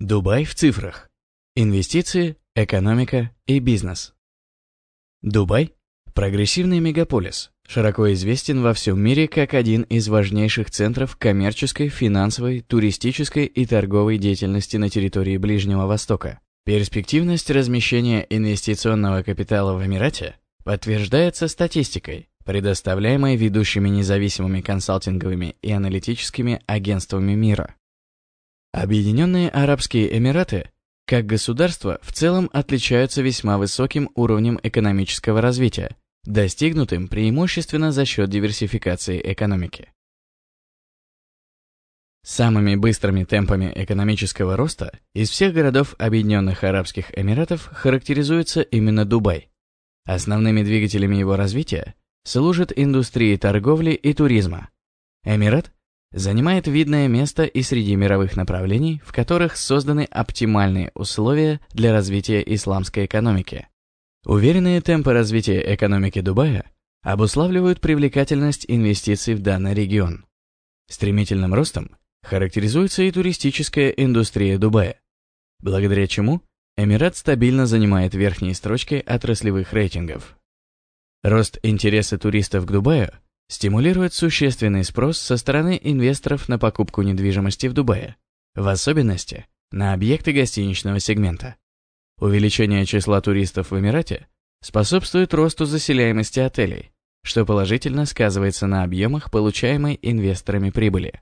Дубай в цифрах. Инвестиции, экономика и бизнес. Дубай – прогрессивный мегаполис, широко известен во всем мире как один из важнейших центров коммерческой, финансовой, туристической и торговой деятельности на территории Ближнего Востока. Перспективность размещения инвестиционного капитала в Эмирате подтверждается статистикой, предоставляемой ведущими независимыми консалтинговыми и аналитическими агентствами мира. Объединенные Арабские Эмираты, как государство, в целом отличаются весьма высоким уровнем экономического развития, достигнутым преимущественно за счет диверсификации экономики. Самыми быстрыми темпами экономического роста из всех городов Объединенных Арабских Эмиратов характеризуется именно Дубай. Основными двигателями его развития служат индустрии торговли и туризма. Эмират занимает видное место и среди мировых направлений, в которых созданы оптимальные условия для развития исламской экономики. Уверенные темпы развития экономики Дубая обуславливают привлекательность инвестиций в данный регион. Стремительным ростом характеризуется и туристическая индустрия Дубая, благодаря чему Эмират стабильно занимает верхние строчки отраслевых рейтингов. Рост интереса туристов к Дубаю стимулирует существенный спрос со стороны инвесторов на покупку недвижимости в Дубае, в особенности на объекты гостиничного сегмента. Увеличение числа туристов в Эмирате способствует росту заселяемости отелей, что положительно сказывается на объемах получаемой инвесторами прибыли.